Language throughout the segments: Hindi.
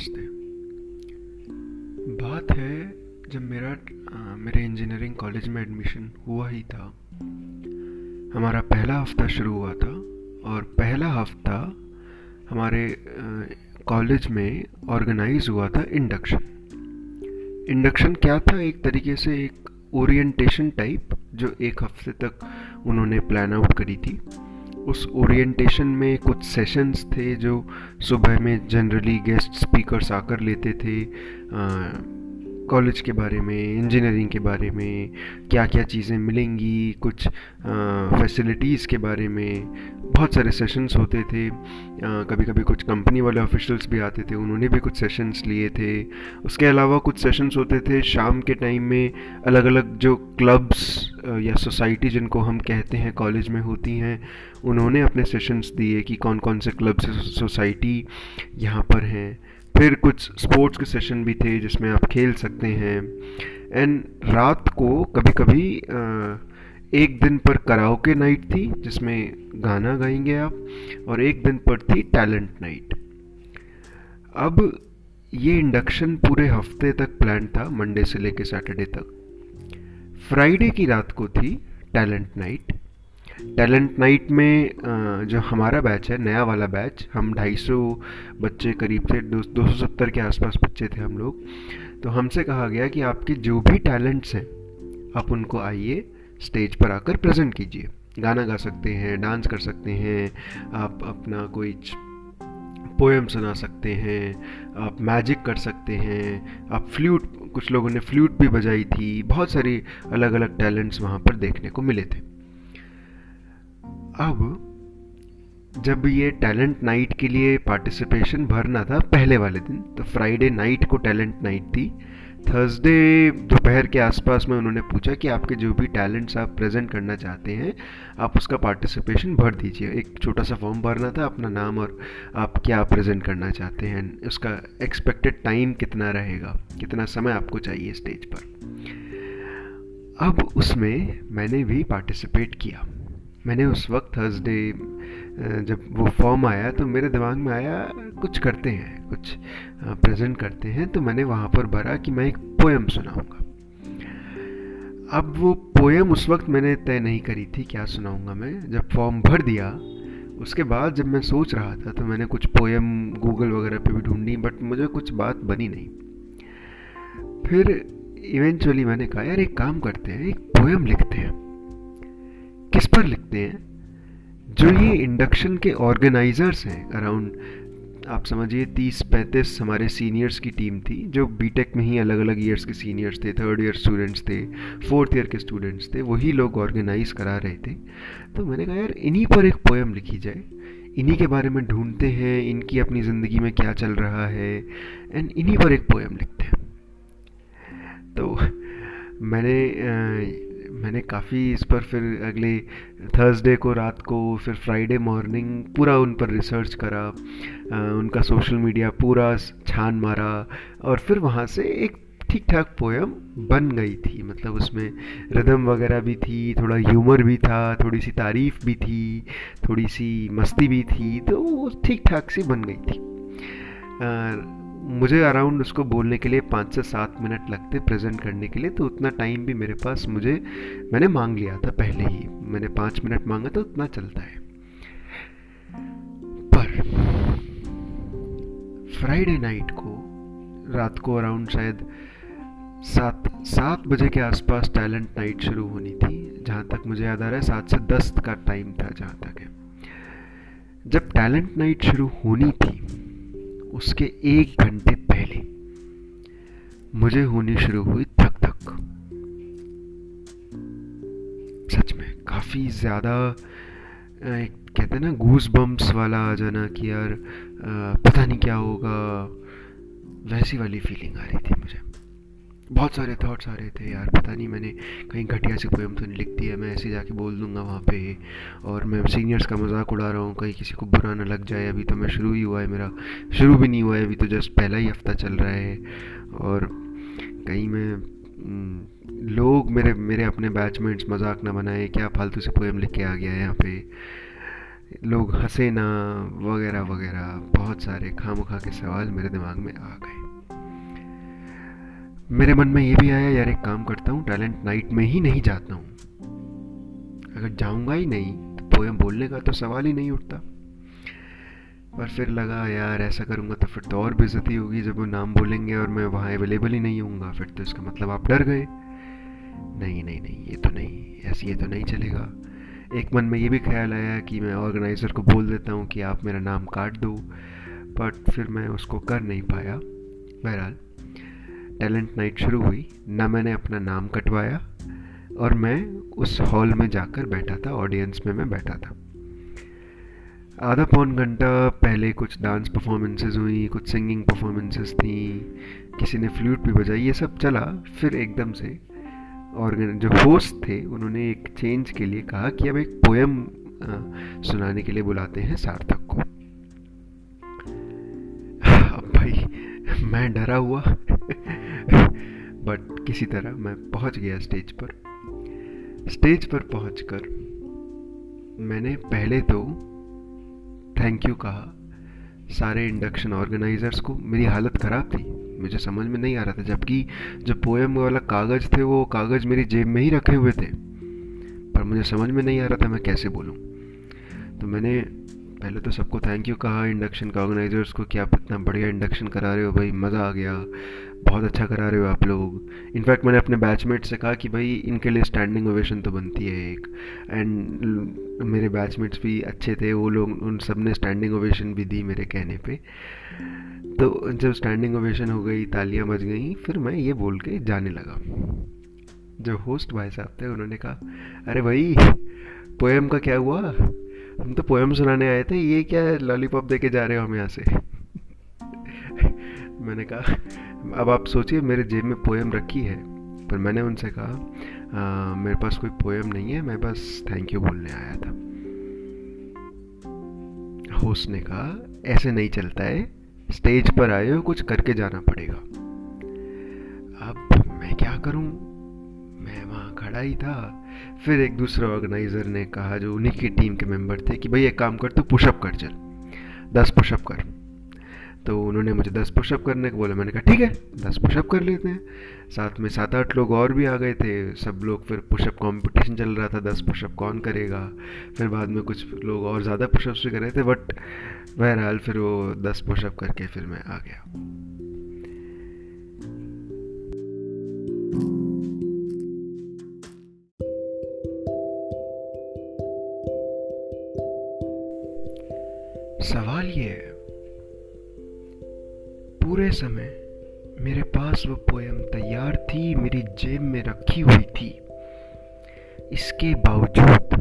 नमस्ते। बात है जब मेरा आ, मेरे इंजीनियरिंग कॉलेज में एडमिशन हुआ ही था। हमारा पहला हफ़्ता शुरू हुआ था और पहला हफ़्ता हमारे कॉलेज में ऑर्गेनाइज हुआ था इंडक्शन इंडक्शन क्या था? एक तरीके से एक ओरिएंटेशन टाइप जो एक हफ़्ते तक उन्होंने प्लान आउट करी थी। उस ओरिएंटेशन में कुछ सेशंस थे जो सुबह में जनरली गेस्ट स्पीकर्स आकर लेते थे कॉलेज के बारे में इंजीनियरिंग के बारे में क्या क्या चीज़ें मिलेंगी, कुछ फैसिलिटीज़ के बारे में। बहुत सारे सेशंस होते थे। कभी कभी कुछ कंपनी वाले ऑफिशियल्स भी आते थे, उन्होंने भी कुछ सेशंस लिए थे। उसके अलावा कुछ सेशंस होते थे शाम के टाइम में अलग अलग जो क्लब्स या सोसाइटी जिनको हम कहते हैं कॉलेज में होती हैं, उन्होंने अपने सेशंस दिए कि कौन कौन से क्लब्स सोसाइटी यहाँ पर हैं। फिर कुछ स्पोर्ट्स के सेशन भी थे जिसमें आप खेल सकते हैं। एंड रात को कभी कभी एक दिन पर कराओके नाइट थी, जिसमें गाना गाएँगे आप, और एक दिन पर थी टैलेंट नाइट अब ये इंडक्शन पूरे हफ़्ते तक प्लान था मंडे से लेके सैटरडे तक। फ्राइडे की रात को थी टैलेंट नाइट टैलेंट नाइट में जो हमारा बैच है, नया वाला बैच, हम 250 बच्चे, करीब थे दो सौ सत्तर के आसपास बच्चे थे हम लोग। तो हमसे कहा गया कि आपके जो भी टैलेंट्स हैं, आप उनको आइए, स्टेज पर आकर प्रेजेंट कीजिए। गाना गा सकते हैं, डांस कर सकते हैं, आप अपना कोई पोएम सुना सकते हैं, आप मैजिक कर सकते हैं, आप फ्लूट, कुछ लोगों ने फ्लूट भी बजाई थी, बहुत सारी अलग अलग टैलेंट्स वहाँ पर देखने को मिले थे। अब जब ये टैलेंट नाइट के लिए पार्टिसिपेशन भरना था, पहले वाले दिन तो फ्राइडे नाइट को टैलेंट नाइट थी। थर्सडे दोपहर के आसपास में उन्होंने पूछा कि आपके जो भी टैलेंट्स आप प्रेजेंट करना चाहते हैं, आप उसका पार्टिसिपेशन भर दीजिए। एक छोटा सा फॉर्म भरना था अपना नाम और आप क्या प्रेजेंट करना चाहते हैं उसका एक्सपेक्टेड टाइम कितना रहेगा, कितना समय आपको चाहिए स्टेज पर। अब उसमें मैंने भी पार्टिसिपेट किया। मैंने उस वक्त थर्सडे जब वो फॉर्म आया तो मेरे दिमाग में आया, कुछ करते हैं, कुछ प्रेजेंट करते हैं तो मैंने वहाँ पर भरा कि मैं एक पोएम सुनाऊँगा। अब वो पोएम उस वक्त मैंने तय नहीं करी थी क्या सुनाऊँगा मैं। जब फॉर्म भर दिया, उसके बाद जब मैं सोच रहा था तो मैंने कुछ पोएम गूगल वगैरह पे भी ढूंढी बट मुझे कुछ बात बनी नहीं। फिर इवेंचुअली मैंने कहा, यार, एक काम करते हैं, एक पोएम लिखते हैं। किस पर लिखते हैं? जो ये इंडक्शन के ऑर्गेनाइजर्स हैं अराउंड आप समझिए तीस, पैंतीस हमारे सीनियर्स की टीम थी, जो बीटेक में ही अलग अलग ईयर्स के सीनियर्स थे थर्ड ईयर स्टूडेंट्स थे फोर्थ ईयर के स्टूडेंट्स थे, वही लोग ऑर्गेनाइज करा रहे थे। तो मैंने कहा, यार, इन्हीं पर एक पोएम लिखी जाए। इन्हीं के बारे में ढूंढते हैं, इनकी अपनी ज़िंदगी में क्या चल रहा है एंड इन्हीं पर एक पोएम लिखते हैं। तो मैंने मैंने काफ़ी इस पर फिर अगले थर्सडे को, रात को, फिर फ्राइडे मॉर्निंग पूरा उन पर रिसर्च करा उनका सोशल मीडिया पूरा छान मारा और फिर वहाँ से एक ठीक ठाक पोएम बन गई थी। मतलब उसमें रिदम वगैरह भी थी, थोड़ा ह्यूमर भी था थोड़ी सी तारीफ़ भी थी थोड़ी सी मस्ती भी थी तो वो ठीक ठाक सी बन गई थी। मुझे अराउंड उसको बोलने के लिए पाँच से सात मिनट लगते प्रेजेंट करने के लिए तो उतना टाइम भी मेरे पास मुझे, मैंने मांग लिया था पहले ही। मैंने पाँच मिनट मांगा तो उतना चलता है। पर फ्राइडे नाइट को, रात को अराउंड शायद सात सात बजे के आसपास टैलेंट नाइट शुरू होनी थी, जहाँ तक मुझे याद आ रहा है, सात से दस का टाइम था जहाँ तक है। जब टैलेंट नाइट शुरू होनी थी उसके एक घंटे पहले मुझे होनी शुरू हुई थक थक। सच में काफ़ी ज़्यादा कहते हैं ना घूस बम्स वाला आ जाना कि यार आ, पता नहीं क्या होगा। वैसी वाली फीलिंग आ रही थी मुझे। बहुत सारे थॉट्स आ रहे थे यार, पता नहीं मैंने कहीं घटिया सी पोएम तो नहीं लिख दी है, मैं ऐसे जाके बोल दूँगा वहाँ पे। और मैं सीनियर्स का मज़ाक उड़ा रहा हूँ, कहीं किसी को बुरा ना लग जाए, अभी तो मैं शुरू ही हुआ है मेरा। शुरू भी नहीं हुआ है, अभी तो जस्ट पहला ही हफ़्ता चल रहा है। और कहीं मैं लोग मेरे मेरे अपने बैचमेंट्स मज़ाक ना बनाए, क्या फालतू से पोएम लिख के आ गया है यहाँ पे। लोग हंसे ना, वगैरह वगैरह, बहुत सारे खाम खा के सवाल मेरे दिमाग में आ गए। मेरे मन में ये भी आया, यार, एक काम करता हूँ, टैलेंट नाइट में ही नहीं जाता हूँ। अगर जाऊँगा ही नहीं तो पोएम बोलने का तो सवाल ही नहीं उठता। पर फिर लगा, यार, ऐसा करूँगा तो फिर तो और बेजती होगी जब वो नाम बोलेंगे और मैं वहाँ अवेलेबल ही नहीं होऊँगा। फिर तो इसका मतलब आप डर गए? नहीं नहीं नहीं, ये तो नहीं, ऐसे ये तो नहीं चलेगा। एक मन में ये भी ख्याल आया कि मैं ऑर्गेनाइज़र को बोल देता हूँ कि आप मेरा नाम काट दो बट फिर मैं उसको कर नहीं पाया। बहरहाल टैलेंट नाइट शुरू हुई, ना मैंने अपना नाम कटवाया और मैं उस हॉल में जाकर बैठा था ऑडियंस में मैं बैठा था। आधा पौन घंटा पहले कुछ डांस परफॉर्मेंसेज हुई, कुछ सिंगिंग परफॉर्मेंसेज थी, किसी ने फ्लूट भी बजाई, ये सब चला, फिर एकदम से और जो होस्ट थे, उन्होंने एक चेंज के लिए कहा कि अब एक पोएम सुनाने के लिए बुलाते हैं सार्थक को। अब भाई, मैं डरा हुआ। बट किसी तरह मैं पहुँच गया स्टेज पर। स्टेज पर पहुंचकर मैंने पहले तो थैंक यू कहा। सारे इंडक्शन ऑर्गेनाइजर्स को मेरी हालत ख़राब थी। मुझे समझ में नहीं आ रहा था, जबकि जो पोएम वाला कागज़ थे, वो कागज़ मेरी जेब में ही रखे हुए थे। पर मुझे समझ में नहीं आ रहा था मैं कैसे बोलूँ। तो मैंने पहले तो सबको थैंक यू कहा इंडक्शन का ऑर्गेनाइजर्स को कि आप इतना बढ़िया इंडक्शन करा रहे हो भाई? मज़ा आ गया। बहुत अच्छा करा रहे हो आप लोग। इनफैक्ट मैंने अपने बैचमेट से कहा कि भाई, इनके लिए स्टैंडिंग ओवेशन तो बनती है एक। एंड मेरे बैचमेट्स भी अच्छे थे, वो लोग, उन सबने स्टैंडिंग ओवेशन भी दी मेरे कहने पे। तो जब स्टैंडिंग ओवेशन हो गई, तालियाँ बज गई, फिर मैं ये बोल के जाने लगा। जो होस्ट भाई साहब थे, उन्होंने कहा, अरे भाई पोएम का क्या हुआ? हम तो पोएम सुनाने आए थे, ये क्या लॉलीपॉप दे के जा रहे हो हम यहाँ से? मैंने कहा अब आप सोचिए, मेरे जेब में पोएम रखी है, पर मैंने उनसे कहा मेरे पास कोई पोएम नहीं है, मैं बस थैंक यू बोलने आया था. होस्ट ने कहा, ऐसे नहीं चलता है स्टेज पर आए हो, कुछ करके जाना पड़ेगा। अब मैं क्या करूँ? मैं वहाँ खड़ा ही था। फिर एक दूसरा ऑर्गेनाइजर ने कहा, जो उन्हीं की टीम के मेंबर थे, कि भाई, एक काम कर, तू पुशअप कर चल। दस पुशअप कर। तो उन्होंने मुझे दस पुशअप करने को बोला। मैंने कहा, ठीक है, दस पुशअप कर लेते हैं। साथ में सात आठ लोग और भी आ गए थे। सब लोग फिर पुशअप कंपटीशन चल रहा था, दस पुशअप कौन करेगा? फिर बाद में कुछ लोग और ज़्यादा पुशअप्स भी कर रहे थे बट बहरहाल फिर वो दस पुशअप करके फिर मैं आ गया। सवाल ये है पूरे समय मेरे पास वो पोयम तैयार थी, मेरी जेब में रखी हुई थी। इसके बावजूद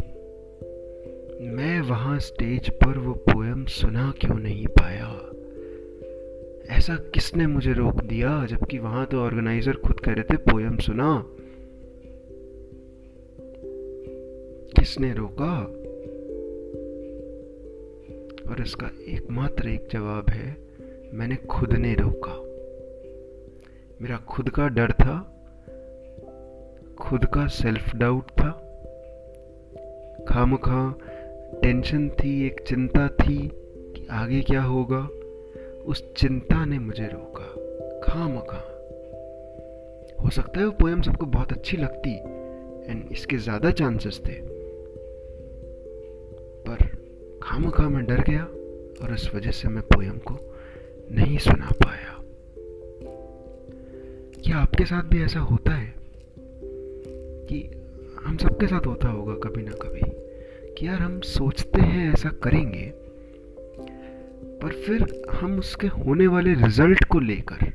मैं वहाँ स्टेज पर वो पोयम सुना क्यों नहीं पाया? ऐसा किसने मुझे रोक दिया जबकि वहाँ तो ऑर्गेनाइजर खुद कह रहे थे, पोयम सुना किसने रोका? और इसका एकमात्र एक जवाब है मैंने खुद ने रोका। मेरा खुद का डर था, खुद का सेल्फ डाउट था। खाम खा टेंशन थी, एक चिंता थी कि आगे क्या होगा। उस चिंता ने मुझे रोका। खाम खा हो सकता है वो पोएम सबको बहुत अच्छी लगती एंड इसके ज़्यादा चांसेस थे। पर खाम खा मैं डर गया और इस वजह से मैं पोएम को नहीं सुना पाया। क्या आपके साथ भी ऐसा होता है? कि हम सबके साथ होता होगा कभी ना कभी। कि यार हम सोचते हैं ऐसा करेंगे, पर फिर हम उसके होने वाले रिज़ल्ट को लेकर,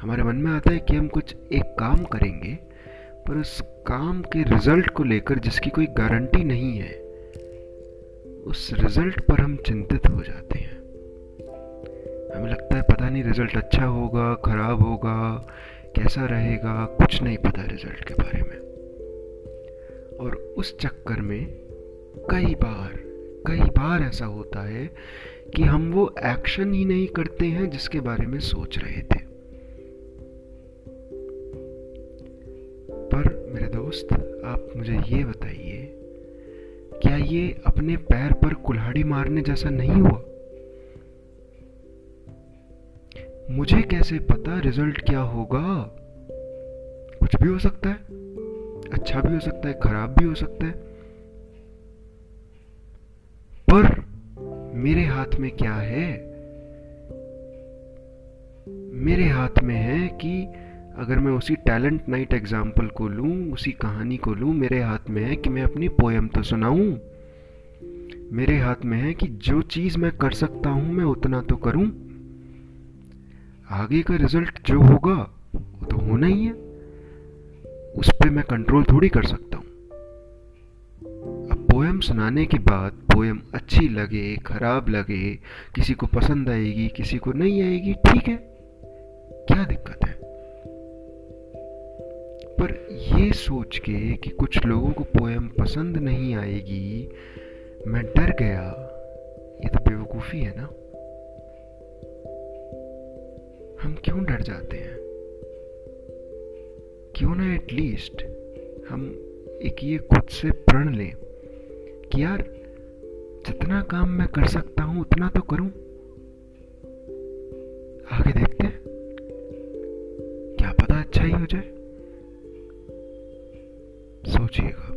हमारे मन में आता है कि हम कुछ एक काम करेंगे, पर उस काम के रिज़ल्ट को लेकर जिसकी कोई गारंटी नहीं है, उस रिज़ल्ट पर हम चिंतित हो जाते हैं। हमें लगता है पता नहीं रिज़ल्ट अच्छा होगा, खराब होगा, कैसा रहेगा, कुछ नहीं पता रिज़ल्ट के बारे में। और उस चक्कर में कई बार कई बार ऐसा होता है कि हम वो एक्शन ही नहीं करते हैं जिसके बारे में सोच रहे थे। पर मेरे दोस्त, आप मुझे ये बताइए, क्या ये अपने पैर पर कुल्हाड़ी मारने जैसा नहीं हुआ? मुझे कैसे पता रिज़ल्ट क्या होगा? कुछ भी हो सकता है। अच्छा भी हो सकता है, खराब भी हो सकता है। पर मेरे हाथ में क्या है? मेरे हाथ में है कि अगर मैं उसी टैलेंट नाइट एग्ज़ाम्पल को लूँ, उसी कहानी को लूँ, मेरे हाथ में है कि मैं अपनी पोयम तो सुनाऊं। मेरे हाथ में है कि जो चीज़ मैं कर सकता हूँ, मैं उतना तो करूँ। आगे का रिज़ल्ट जो होगा, वो तो होना ही है। उस पर मैं कंट्रोल थोड़ी कर सकता हूँ। अब पोएम सुनाने के बाद पोएम अच्छी लगे, खराब लगे, किसी को पसंद आएगी, किसी को नहीं आएगी, ठीक है? क्या दिक्कत है? पर ये सोच के कि कुछ लोगों को पोएम पसंद नहीं आएगी, मैं डर गया। ये तो बेवकूफ़ी है ना? हम क्यों डर जाते हैं? क्यों ना एटलीस्ट हम एक ये खुद से प्रण लें कि यार, जितना काम मैं कर सकता हूँ, उतना तो करूँ। आगे देखते हैं। क्या पता अच्छा ही हो जाए? सोचिएगा।